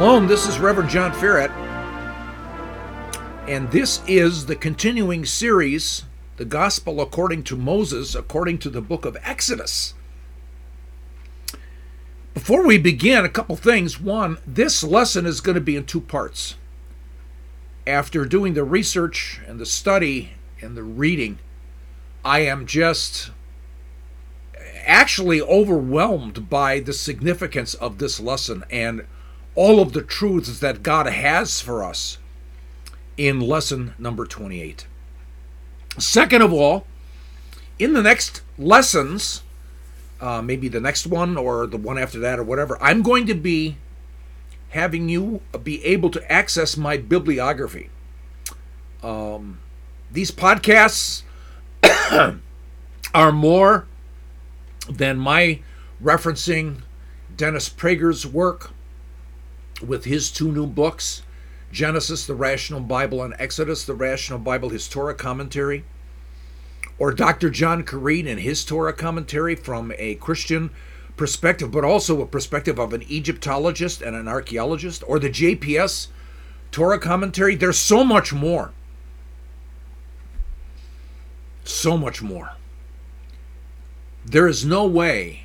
Shalom, this is Reverend John Ferret, and this is the continuing series, The Gospel According to Moses, according to the book of Exodus. Before we begin, a couple things. One, this lesson is going to be in two parts. After doing the research and the study and the reading, I am just actually overwhelmed by the significance of this lesson and all of the truths that God has for us in lesson number 28. Second of all, in the next lessons, uh, maybe the next one or the one after that or whatever, I'm going to be having you be able to access my bibliography. Um, these podcasts are more than my referencing Dennis Prager's work with his two new books Genesis, the Rational Bible, and Exodus, the Rational Bible, his Torah commentary, or Dr. John Currid and his Torah commentary from a Christian perspective, but also a perspective of an Egyptologist and an archaeologist, or the JPS Torah commentary. There's so much more. So much more. There is no way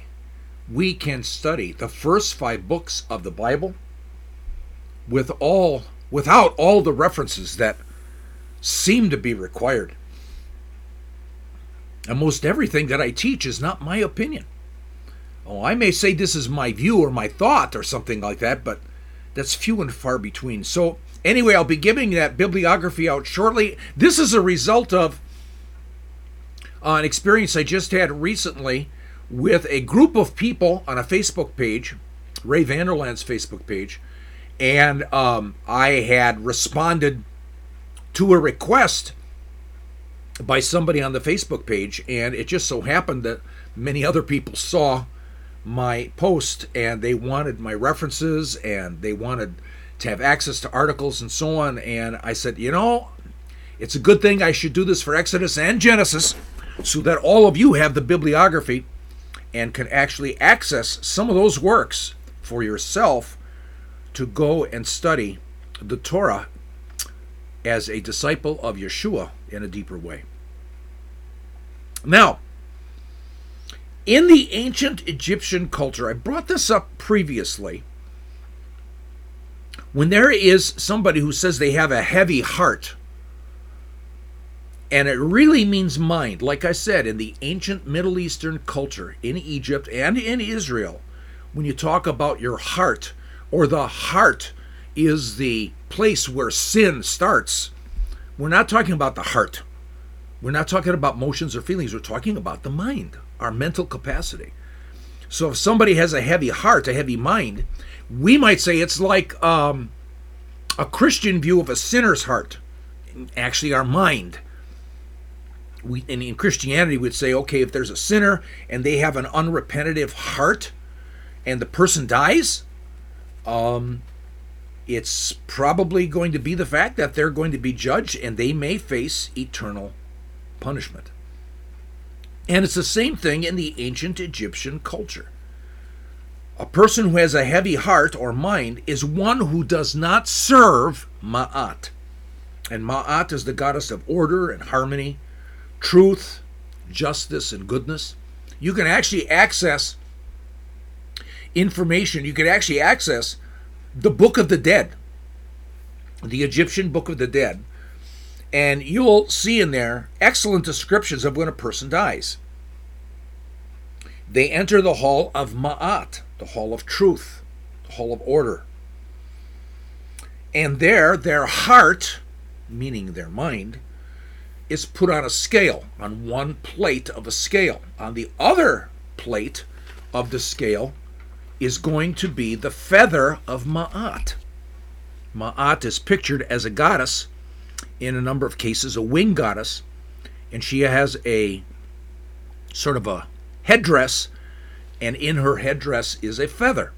we can study the first five books of the Bible with all without all the references that seem to be required. And most everything that I teach is not my opinion. Oh, I may say this is my view or my thought or something like that, but that's few and far between. So, anyway, I'll be giving that bibliography out shortly. This is a result of uh, an experience I just had recently with a group of people on a Facebook page, Ray Vander Laan's Facebook page, and um, I had responded to a request by somebody on the Facebook page, and it just so happened that many other people saw my post and they wanted my references and they wanted to have access to articles and so on. And I said, you know, it's a good thing I should do this for Exodus and Genesis so that all of you have the bibliography and can actually access some of those works for yourself to go and study the Torah as a disciple of Yeshua in a deeper way. Now, in the ancient Egyptian culture, I brought this up previously. When there is somebody who says they have a heavy heart, and it really means mind, like I said, in the ancient Middle Eastern culture, in Egypt and in Israel, when you talk about your heart, or the heart is the place where sin starts, we're not talking about the heart. We're not talking about motions or feelings. We're talking about the mind, our mental capacity. So if somebody has a heavy heart, a heavy mind, we might say it's like um, a Christian view of a sinner's heart, actually, our mind. We, and in Christianity, we'd say, okay, if there's a sinner and they have an unrepentative heart and the person dies, um, it's probably going to be the fact that they're going to be judged and they may face eternal punishment. And it's the same thing in the ancient Egyptian culture. A person who has a heavy heart or mind is one who does not serve Ma'at. And Ma'at is the goddess of order and harmony, truth, justice, and goodness. You can actually access information, you could actually access the Book of the Dead, the Egyptian Book of the Dead, and you'll see in there excellent descriptions of when a person dies. They enter the hall of Ma'at, the hall of truth, the hall of order. And there, their heart, meaning their mind, is put on a scale, on one plate of a scale. On the other plate of the scale is going to be the feather of Ma'at. Ma'at is pictured as a goddess, in a number of cases, a wing goddess, and she has a sort of a headdress, and in her headdress is a feather.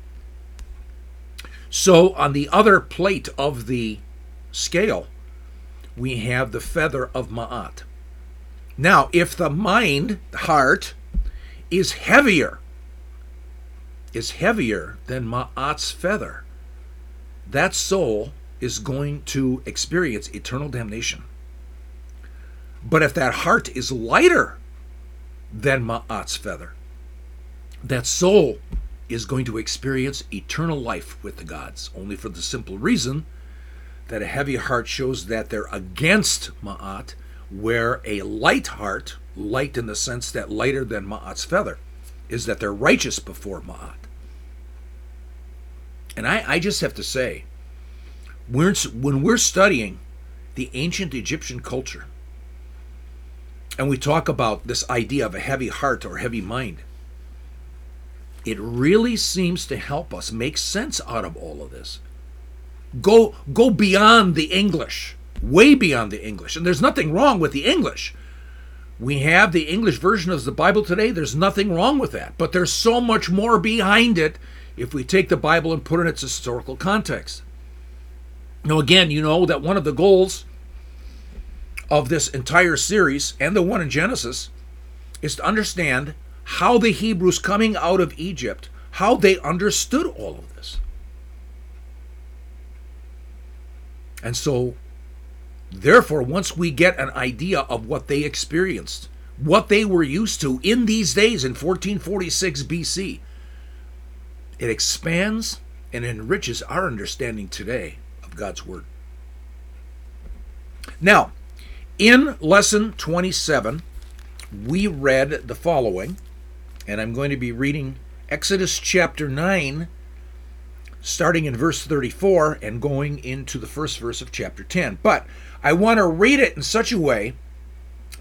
So on the other plate of the scale, we have the feather of Ma'at. Now, if the mind, the heart, is heavier is heavier than Ma'at's feather, that soul is going to experience eternal damnation. But if that heart is lighter than Ma'at's feather, that soul is going to experience eternal life with the gods, only for the simple reason that a heavy heart shows that they're against Ma'at, where a light heart, light in the sense that lighter than Ma'at's feather, is that they're righteous before Ma'at. And I, I just have to say, we're, when we're studying the ancient Egyptian culture, and we talk about this idea of a heavy heart or heavy mind, it really seems to help us make sense out of all of this. Go go beyond the English, way beyond the English. And there's nothing wrong with the English. We have the English version of the Bible today. There's nothing wrong with that. But there's so much more behind it if we take the Bible and put it in its historical context. Now, again, you know that one of the goals of this entire series and the one in Genesis is to understand how the Hebrews coming out of Egypt, how they understood all of this. And so, therefore, once we get an idea of what they experienced, what they were used to in these days in 1446 BC, it expands and enriches our understanding today of God's Word. Now, in lesson 27, we read the following and I'm going to be reading Exodus chapter 9, starting in verse 34 and going into the first verse of chapter 10. But I want to read it in such a way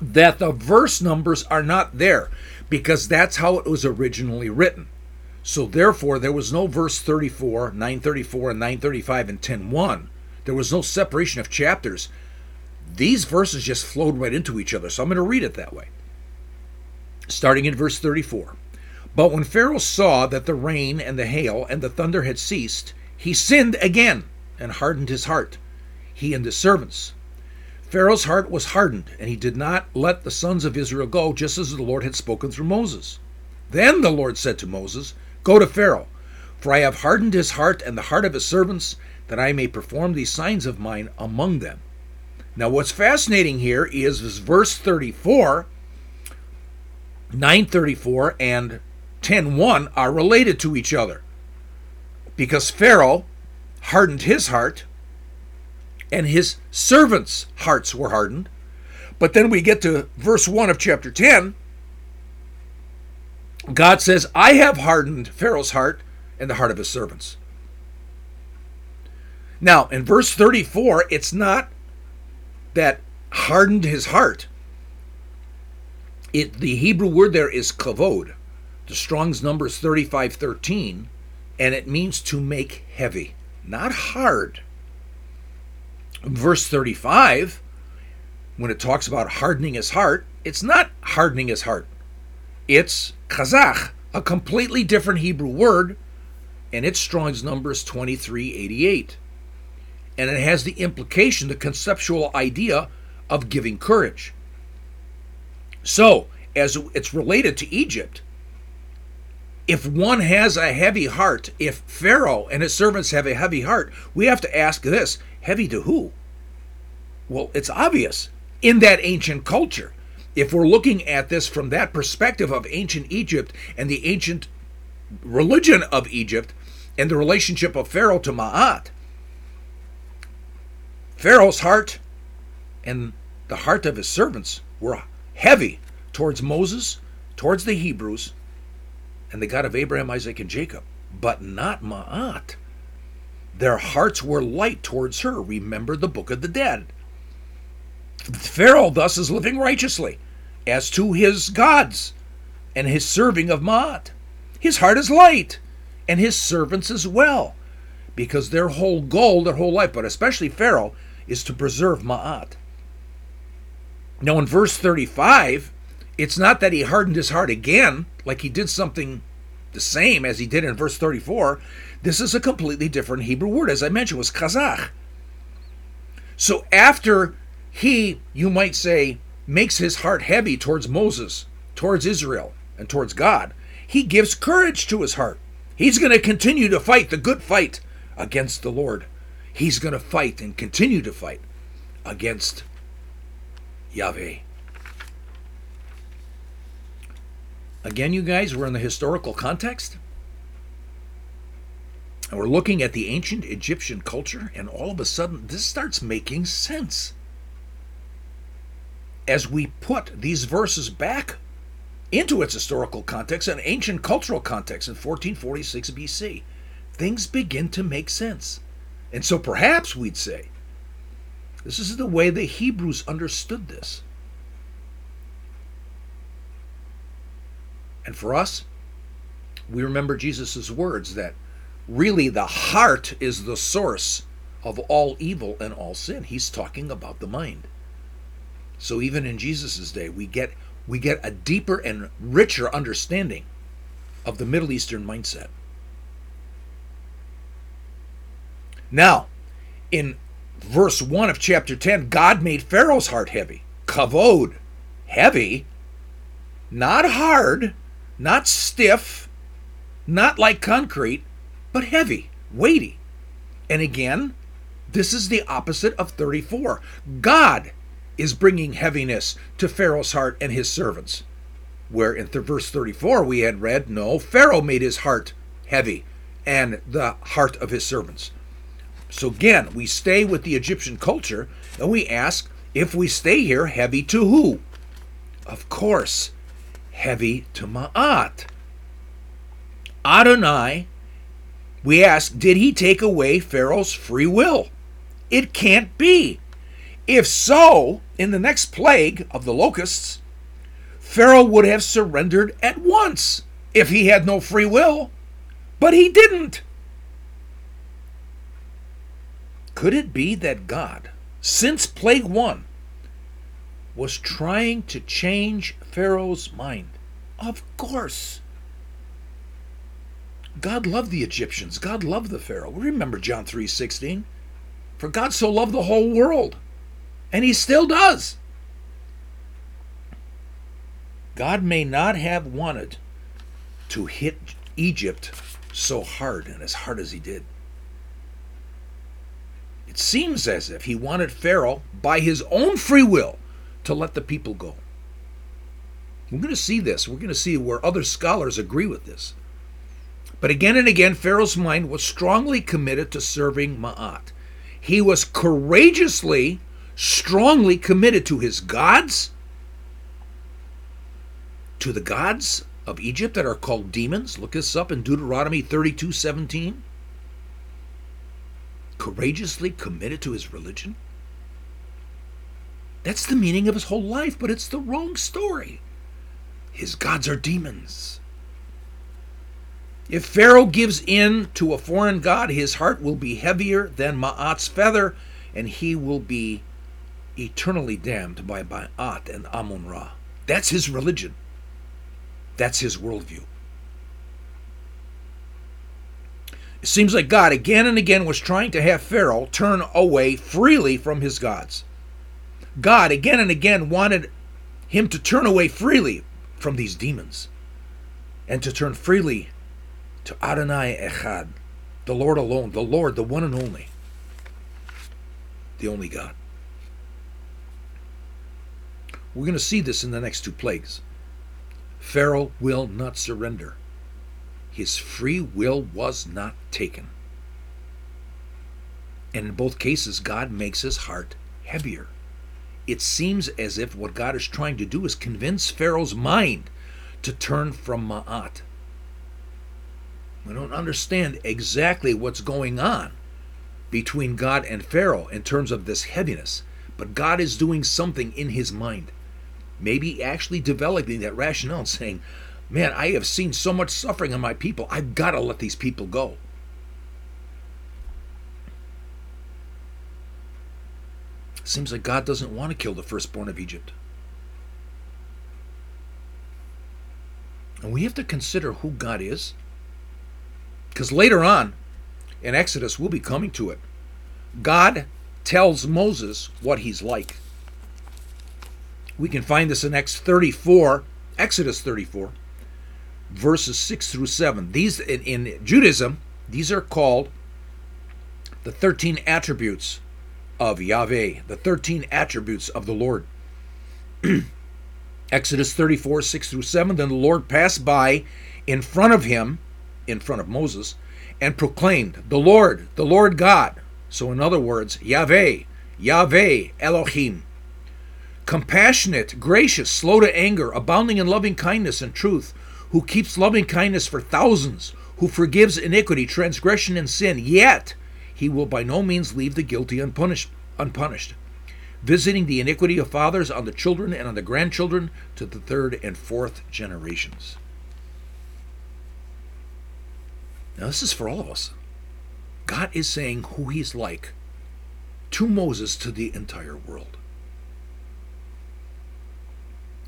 that the verse numbers are not there because that's how it was originally written. So therefore there was no verse 34, 934 and 935 and 10:1. There was no separation of chapters. These verses just flowed right into each other. So I'm going to read it that way starting in verse 34. But when Pharaoh saw that the rain and the hail and the thunder had ceased, he sinned again and hardened his heart, he and his servants. Pharaoh's heart was hardened, and he did not let the sons of Israel go, just as the Lord had spoken through Moses. Then the Lord said to Moses, Go to Pharaoh, for I have hardened his heart and the heart of his servants, that I may perform these signs of mine among them. Now, what's fascinating here is verse 34 934 and 10:1 are related to each other because Pharaoh hardened his heart and his servants' hearts were hardened. But then we get to verse 1 of chapter 10. God says, I have hardened Pharaoh's heart and the heart of his servants. Now, in verse 34, it's not that hardened his heart. It, the Hebrew word there is kavod. The Strong's number is 3513, and it means to make heavy, not hard. Verse 35, when it talks about hardening his heart, it's not hardening his heart. It's kazach, a completely different Hebrew word, and its Strong's number is 2388. And it has the implication, the conceptual idea of giving courage. So, as it's related to Egypt, if one has a heavy heart, if Pharaoh and his servants have a heavy heart, we have to ask this heavy to who? Well, it's obvious in that ancient culture. If we're looking at this from that perspective of ancient Egypt and the ancient religion of Egypt and the relationship of Pharaoh to Ma'at, Pharaoh's heart and the heart of his servants were heavy towards Moses, towards the Hebrews, and the God of Abraham, Isaac, and Jacob, but not Ma'at. Their hearts were light towards her. Remember the book of the dead. Pharaoh thus is living righteously as to his gods and his serving of Ma'at. His heart is light, and his servants as well, because their whole goal, their whole life, but especially Pharaoh, is to preserve Ma'at. Now, in verse 35, it's not that he hardened his heart again, like he did something the same as he did in verse 34. This is a completely different Hebrew word, as I mentioned, was kazach. So after he, you might say, makes his heart heavy towards Moses, towards Israel, and towards God, he gives courage to his heart. He's going to continue to fight the good fight against the Lord, he's going to fight and continue to fight against Yahweh. Again, you guys, we're in the historical context. And we're looking at the ancient Egyptian culture, and all of a sudden, this starts making sense. As we put these verses back into its historical context and ancient cultural context in 1446 BC, things begin to make sense. And so perhaps we'd say, this is the way the Hebrews understood this. And for us, we remember Jesus' words that really the heart is the source of all evil and all sin. He's talking about the mind. So even in Jesus' day, we get we get a deeper and richer understanding of the Middle Eastern mindset. Now, in verse 1 of chapter 10, God made Pharaoh's heart heavy. Kavod, heavy, not hard, not stiff, not like concrete, but heavy, weighty. And again, this is the opposite of 34. God is bringing heaviness to Pharaoh's heart and his servants. Where in verse 34 we had read, No, Pharaoh made his heart heavy and the heart of his servants. So again, we stay with the Egyptian culture and we ask if we stay here, heavy to who? Of course, heavy to Ma'at. Adonai, we ask, did he take away Pharaoh's free will? It can't be. If so, in the next plague of the locusts, Pharaoh would have surrendered at once if he had no free will, but he didn't. Could it be that God, since plague one, was trying to change Pharaoh's mind? Of course. God loved the Egyptians. God loved the Pharaoh. Remember John 3:16. For God so loved the whole world and he still does. God may not have wanted to hit Egypt so hard and as hard as he did. It seems as if he wanted Pharaoh, by his own free will, to let the people go. We're going to see this. We're going to see where other scholars agree with this. But again and again, Pharaoh's mind was strongly committed to serving Ma'at. He was courageously strongly committed to his gods, to the gods of Egypt that are called demons. Look this up in Deuteronomy 32 17. Courageously committed to his religion. That's the meaning of his whole life, but it's the wrong story. His gods are demons. If Pharaoh gives in to a foreign god, his heart will be heavier than Ma'at's feather, and he will be eternally damned by Ma'at and Amun Ra. That's his religion. That's his worldview. It seems like God again and again was trying to have Pharaoh turn away freely from his gods. God again and again wanted him to turn away freely from these demons and to turn freely to Adonai Echad, the Lord alone, the Lord, the one and only, the only God. We're going to see this in the next two plagues. Pharaoh will not surrender. His free will was not taken. And in both cases, God makes his heart heavier. It seems as if what God is trying to do is convince Pharaoh's mind to turn from Ma'at. We don't understand exactly what's going on between God and Pharaoh in terms of this heaviness, but God is doing something in his mind maybe actually developing that rationale and saying, man, I have seen so much suffering in my people. I've got to let these people go. Seems like God doesn't want to kill the firstborn of Egypt. And we have to consider who God is. Because later on in Exodus, we'll be coming to it. God tells Moses what he's like. We can find this in Acts 34, Exodus 34, verses 6 through 7. These in, in Judaism, these are called the 13 attributes of Yahweh, the 13 attributes of the Lord. Exodus 34, 6 through 7. Then the Lord passed by in front of him, in front of Moses, and proclaimed, The Lord, the Lord God. So, in other words, Yahweh, Yahweh Elohim. Compassionate, gracious, slow to anger, abounding in loving kindness and truth, who keeps loving kindness for thousands, who forgives iniquity, transgression, and sin, yet he will by no means leave the guilty unpunished, unpunished, visiting the iniquity of fathers on the children and on the grandchildren to the third and fourth generations. Now, this is for all of us. God is saying who He's like to Moses to the entire world.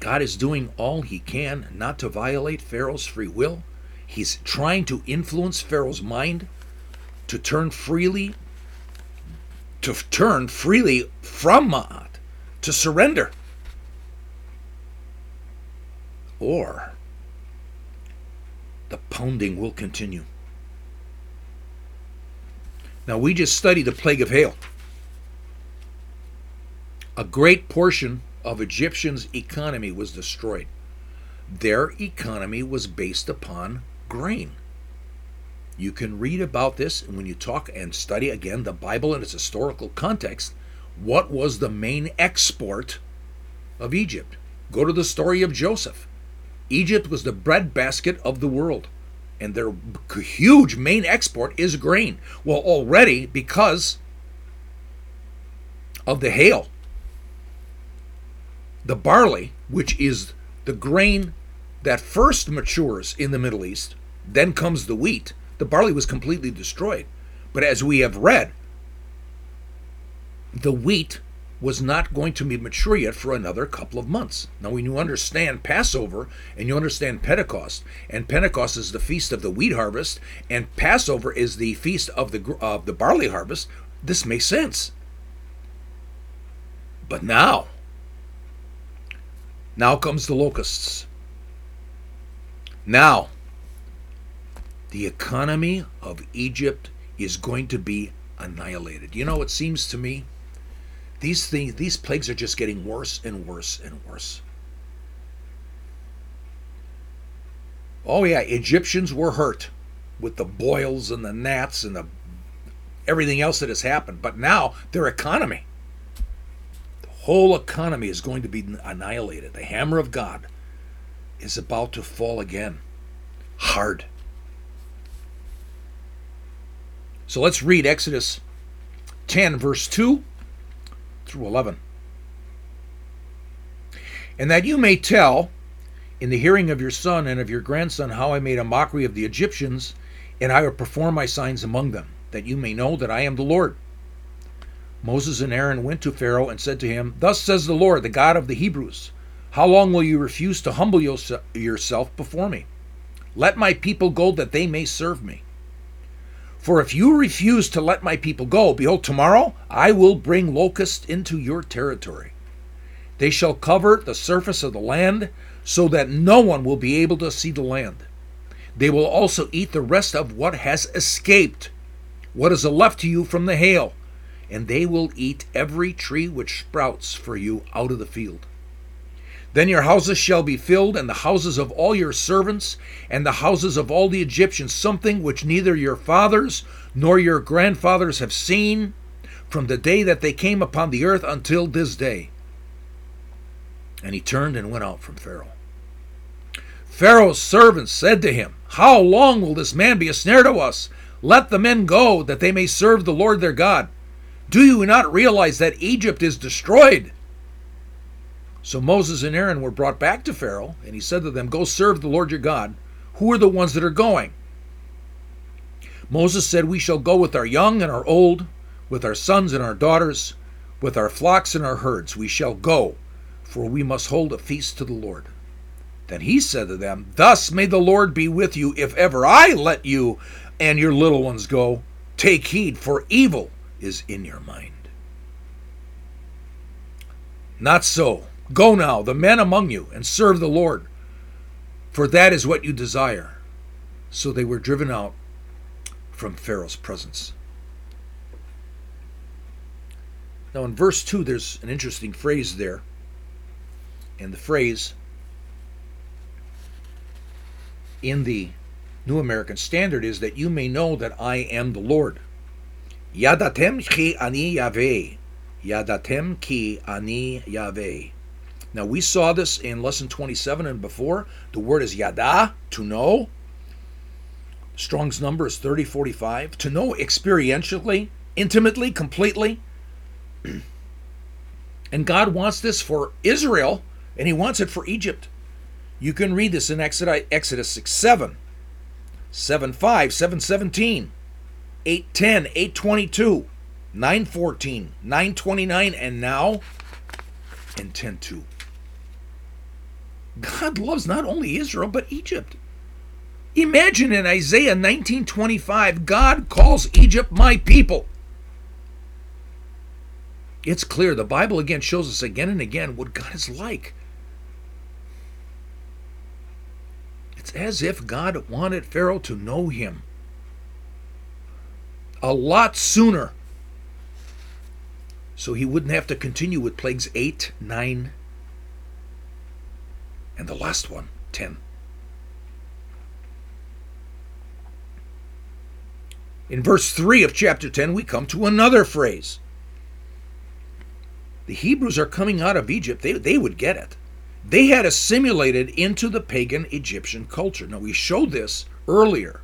God is doing all He can not to violate Pharaoh's free will. He's trying to influence Pharaoh's mind to turn freely to turn freely from Ma'at, to surrender. Or the pounding will continue. Now, we just studied the plague of hail. A great portion of Egyptians' economy was destroyed. Their economy was based upon grain. You can read about this when you talk and study again the Bible in its historical context. What was the main export of Egypt? Go to the story of Joseph. Egypt was the breadbasket of the world, and their huge main export is grain. Well, already because of the hail, the barley, which is the grain that first matures in the Middle East, then comes the wheat the barley was completely destroyed. But as we have read, the wheat was not going to be mature yet for another couple of months. Now, when you understand Passover and you understand Pentecost, and Pentecost is the feast of the wheat harvest, and Passover is the feast of the of the barley harvest, this makes sense. But now, now comes the locusts. Now, the economy of Egypt is going to be annihilated. You know, it seems to me these things, these plagues are just getting worse and worse and worse. Oh yeah, Egyptians were hurt with the boils and the gnats and the everything else that has happened, but now their economy, whole economy is going to be annihilated. The hammer of God is about to fall again, hard. So let's read Exodus 10, verse 2 through 11. And that you may tell in the hearing of your son and of your grandson how I made a mockery of the Egyptians, and I will perform my signs among them, that you may know that I am the Lord. Moses and Aaron went to Pharaoh and said to him, Thus says the Lord, the God of the Hebrews, How long will you refuse to humble yourself before me? Let my people go that they may serve me. For if you refuse to let my people go, behold, tomorrow I will bring locusts into your territory. They shall cover the surface of the land, so that no one will be able to see the land. They will also eat the rest of what has escaped, what is left to you from the hail, and they will eat every tree which sprouts for you out of the field. Then your houses shall be filled, and the houses of all your servants, and the houses of all the Egyptians, something which neither your fathers nor your grandfathers have seen from the day that they came upon the earth until this day. And he turned and went out from Pharaoh. Pharaoh's servants said to him, How long will this man be a snare to us? Let the men go, that they may serve the Lord their God. Do you not realize that Egypt is destroyed? So Moses and Aaron were brought back to Pharaoh, and he said to them, Go serve the Lord your God. Who are the ones that are going? Moses said, We shall go with our young and our old, with our sons and our daughters, with our flocks and our herds. We shall go, for we must hold a feast to the Lord. Then he said to them, Thus may the Lord be with you if ever I let you and your little ones go. Take heed, for evil is in your mind. Not so. Go now, the men among you, and serve the Lord, for that is what you desire. So they were driven out from Pharaoh's presence. Now, in verse 2, there's an interesting phrase there. And the phrase in the New American Standard is that you may know that I am the Lord. Yadatem ki ani Yahweh. Yadatem ki ani Yahweh. Now we saw this in lesson 27 and before. The word is yada, to know. Strong's number is 3045. To know experientially, intimately, completely. and God wants this for Israel, and He wants it for Egypt. You can read this in Exodus 6 7, 7 5, 7 17, 8 10, 8 22, 9 14, 9 29, and now in 10 2. God loves not only Israel, but Egypt. Imagine in Isaiah 19:25, God calls Egypt my people. It's clear the Bible again shows us again and again what God is like. It's as if God wanted Pharaoh to know him a lot sooner so he wouldn't have to continue with plagues 8, 9, and the last one, 10. In verse 3 of chapter 10, we come to another phrase. The Hebrews are coming out of Egypt. They, they would get it. They had assimilated into the pagan Egyptian culture. Now, we showed this earlier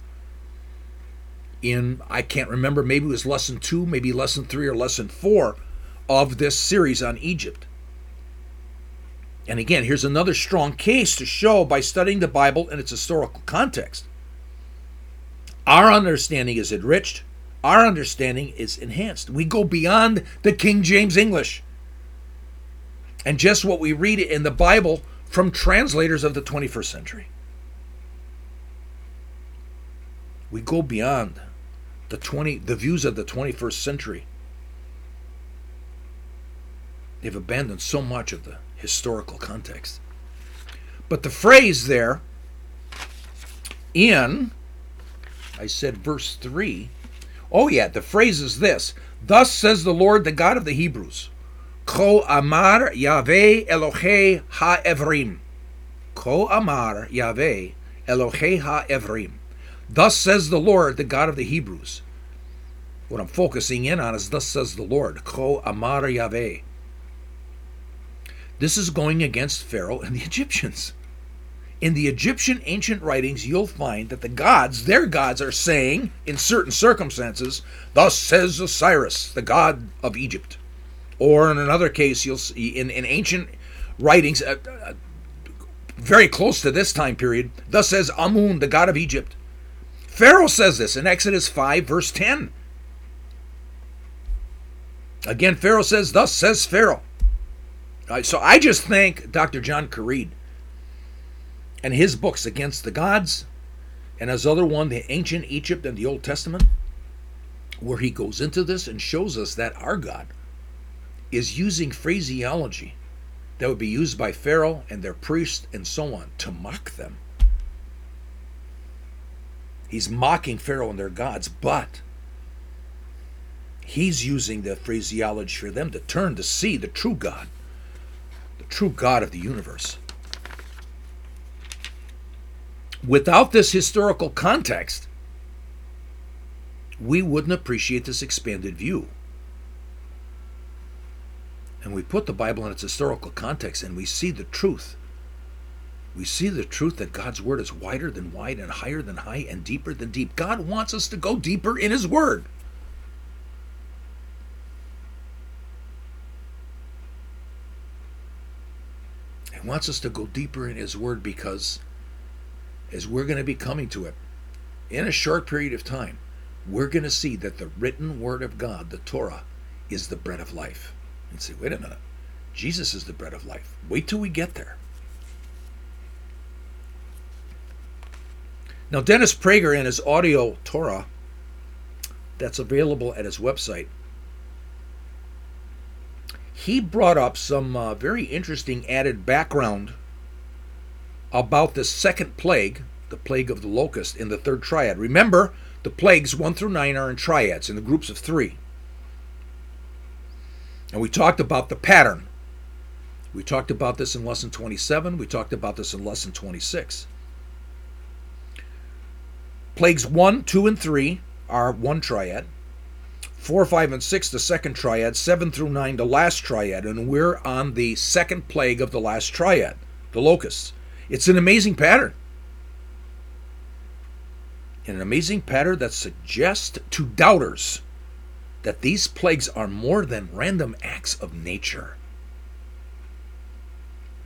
in, I can't remember, maybe it was lesson two, maybe lesson three, or lesson four of this series on Egypt. And again, here's another strong case to show by studying the Bible in its historical context. Our understanding is enriched, our understanding is enhanced. We go beyond the King James English and just what we read in the Bible from translators of the 21st century. We go beyond the 20 the views of the 21st century. They've abandoned so much of the historical context. But the phrase there in, I said verse 3, oh yeah, the phrase is this Thus says the Lord, the God of the Hebrews. Ko amar Yahweh Elohei ha-Evrim. Ko amar Yahweh Elohei ha-Evrim. Thus says the Lord, the God of the Hebrews. What I'm focusing in on is thus says the Lord. Ko amar Yahweh. This is going against Pharaoh and the Egyptians. In the Egyptian ancient writings, you'll find that the gods, their gods, are saying, in certain circumstances, Thus says Osiris, the god of Egypt. Or in another case, you'll see in, in ancient writings, uh, uh, very close to this time period, Thus says Amun, the god of Egypt. Pharaoh says this in Exodus 5, verse 10. Again, Pharaoh says, Thus says Pharaoh. Uh, so I just thank Dr. John Currid and his books Against the Gods and his other one, The Ancient Egypt and the Old Testament, where he goes into this and shows us that our God is using phraseology that would be used by Pharaoh and their priests and so on to mock them. He's mocking Pharaoh and their gods, but he's using the phraseology for them to turn to see the true God the true God of the universe. Without this historical context, we wouldn't appreciate this expanded view. And we put the Bible in its historical context and we see the truth. We see the truth that God's Word is wider than wide and higher than high and deeper than deep. God wants us to go deeper in His Word. Wants us to go deeper in His Word because as we're going to be coming to it in a short period of time, we're going to see that the written Word of God, the Torah, is the bread of life. And say, wait a minute, Jesus is the bread of life. Wait till we get there. Now, Dennis Prager in his audio Torah that's available at his website he brought up some uh, very interesting added background about the second plague, the plague of the locust, in the third triad. Remember, the plagues 1 through 9 are in triads, in the groups of three. And we talked about the pattern. We talked about this in lesson 27. We talked about this in lesson 26. Plagues 1, 2, and 3 are one triad. 4, 5, and 6, the second triad. 7 through 9, the last triad. And we're on the second plague of the last triad, the locusts. It's an amazing pattern. An amazing pattern that suggests to doubters that these plagues are more than random acts of nature.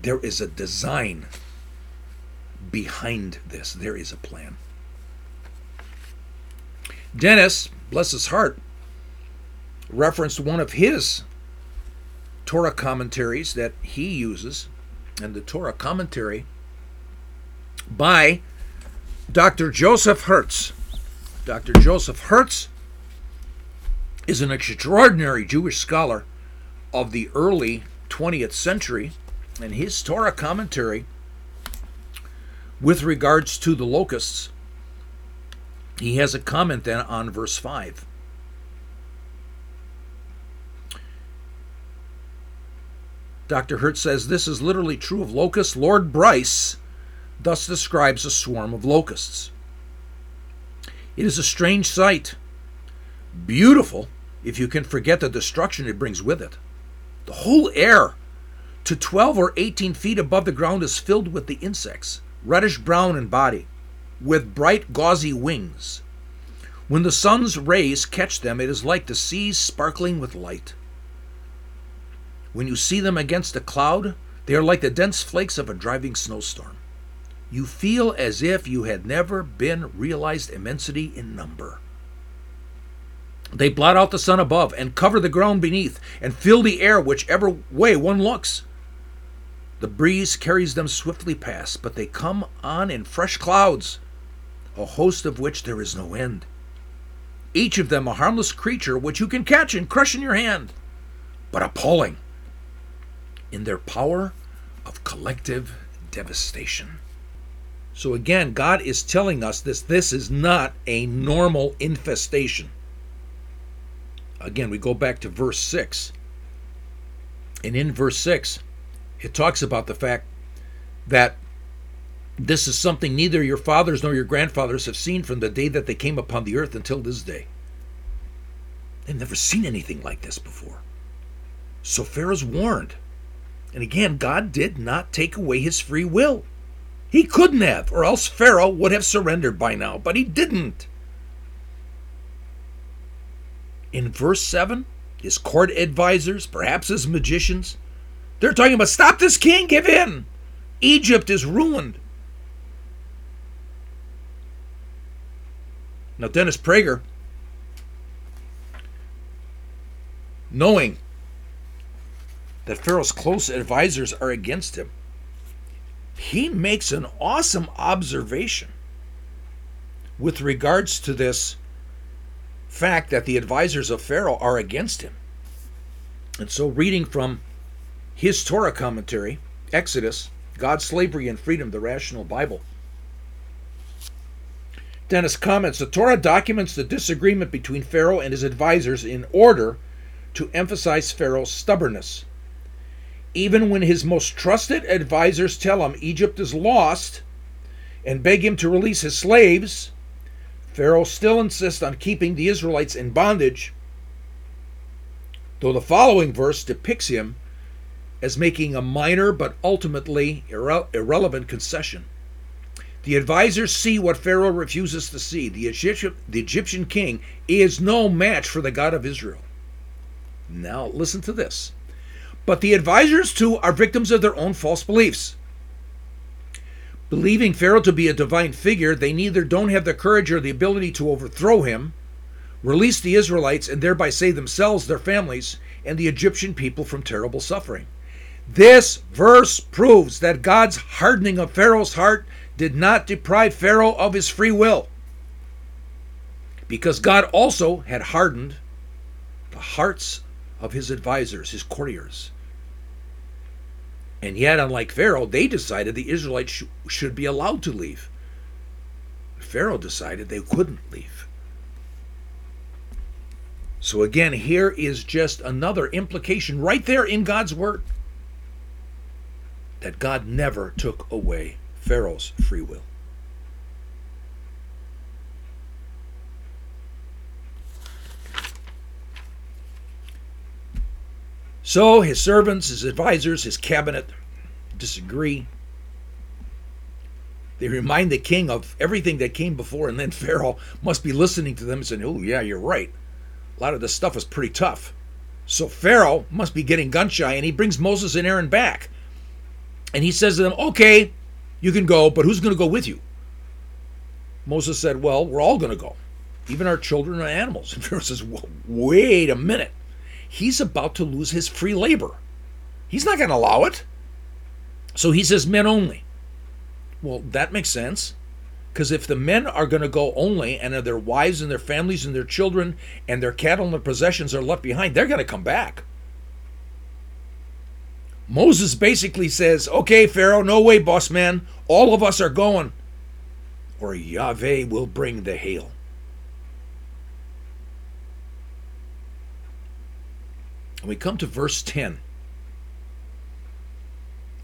There is a design behind this, there is a plan. Dennis, bless his heart, referenced one of his Torah commentaries that he uses, and the Torah commentary by Dr. Joseph Hertz. Dr. Joseph Hertz is an extraordinary Jewish scholar of the early 20th century, and his Torah commentary with regards to the locusts, he has a comment then on verse 5. Dr. Hertz says this is literally true of locusts. Lord Bryce thus describes a swarm of locusts. It is a strange sight, beautiful, if you can forget the destruction it brings with it. The whole air to 12 or 18 feet above the ground is filled with the insects, reddish brown in body, with bright gauzy wings. When the sun's rays catch them, it is like the seas sparkling with light. When you see them against a cloud, they are like the dense flakes of a driving snowstorm. You feel as if you had never been realized immensity in number. They blot out the sun above and cover the ground beneath and fill the air whichever way one looks. The breeze carries them swiftly past, but they come on in fresh clouds, a host of which there is no end. Each of them a harmless creature which you can catch and crush in your hand, but appalling in their power of collective devastation. So again, God is telling us this this is not a normal infestation. Again, we go back to verse 6. And in verse 6, it talks about the fact that this is something neither your fathers nor your grandfathers have seen from the day that they came upon the earth until this day. They've never seen anything like this before. So Pharaoh's warned. And again, God did not take away his free will. He couldn't have, or else Pharaoh would have surrendered by now, but he didn't in verse 7, his court advisors, perhaps his magicians, they're talking about stop this king, give in. Egypt is ruined. Now, Dennis Prager, knowing that Pharaoh's close advisors are against him, he makes an awesome observation with regards to this fact that the advisors of Pharaoh are against him. And so, reading from his Torah commentary, Exodus, God's Slavery and Freedom, the Rational Bible, Dennis comments the Torah documents the disagreement between Pharaoh and his advisors in order to emphasize Pharaoh's stubbornness. Even when his most trusted advisors tell him Egypt is lost and beg him to release his slaves, Pharaoh still insists on keeping the Israelites in bondage, though the following verse depicts him as making a minor but ultimately irre- irrelevant concession. The advisors see what Pharaoh refuses to see. The Egyptian, the Egyptian king is no match for the God of Israel. Now, listen to this. But the advisors, too, are victims of their own false beliefs. Believing Pharaoh to be a divine figure, they neither don't have the courage or the ability to overthrow him, release the Israelites, and thereby save themselves, their families, and the Egyptian people from terrible suffering. This verse proves that God's hardening of Pharaoh's heart did not deprive Pharaoh of his free will, because God also had hardened the hearts of his advisors, his courtiers. And yet, unlike Pharaoh, they decided the Israelites sh- should be allowed to leave. Pharaoh decided they couldn't leave. So, again, here is just another implication right there in God's Word that God never took away Pharaoh's free will. So his servants, his advisors, his cabinet disagree. They remind the king of everything that came before, and then Pharaoh must be listening to them and saying, Oh, yeah, you're right. A lot of this stuff is pretty tough. So Pharaoh must be getting gun shy, and he brings Moses and Aaron back. And he says to them, Okay, you can go, but who's going to go with you? Moses said, Well, we're all going to go, even our children and animals. And Pharaoh says, well, Wait a minute. He's about to lose his free labor. He's not going to allow it. So he says, Men only. Well, that makes sense. Because if the men are going to go only and their wives and their families and their children and their cattle and their possessions are left behind, they're going to come back. Moses basically says, Okay, Pharaoh, no way, boss man. All of us are going, or Yahweh will bring the hail. And we come to verse 10.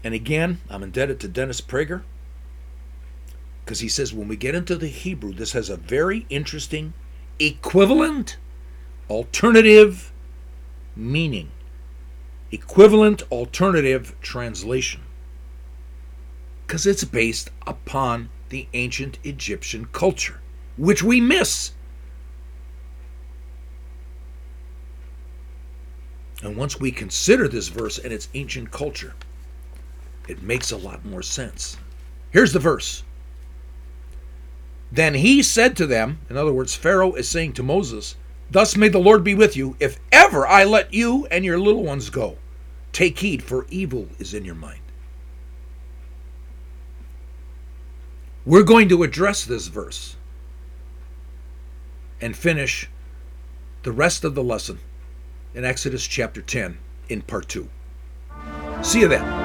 And again, I'm indebted to Dennis Prager because he says when we get into the Hebrew, this has a very interesting equivalent, alternative meaning. Equivalent, alternative translation. Because it's based upon the ancient Egyptian culture, which we miss. And once we consider this verse and its ancient culture, it makes a lot more sense. Here's the verse. Then he said to them, in other words, Pharaoh is saying to Moses, Thus may the Lord be with you, if ever I let you and your little ones go. Take heed, for evil is in your mind. We're going to address this verse and finish the rest of the lesson in Exodus chapter 10 in part 2. See you then.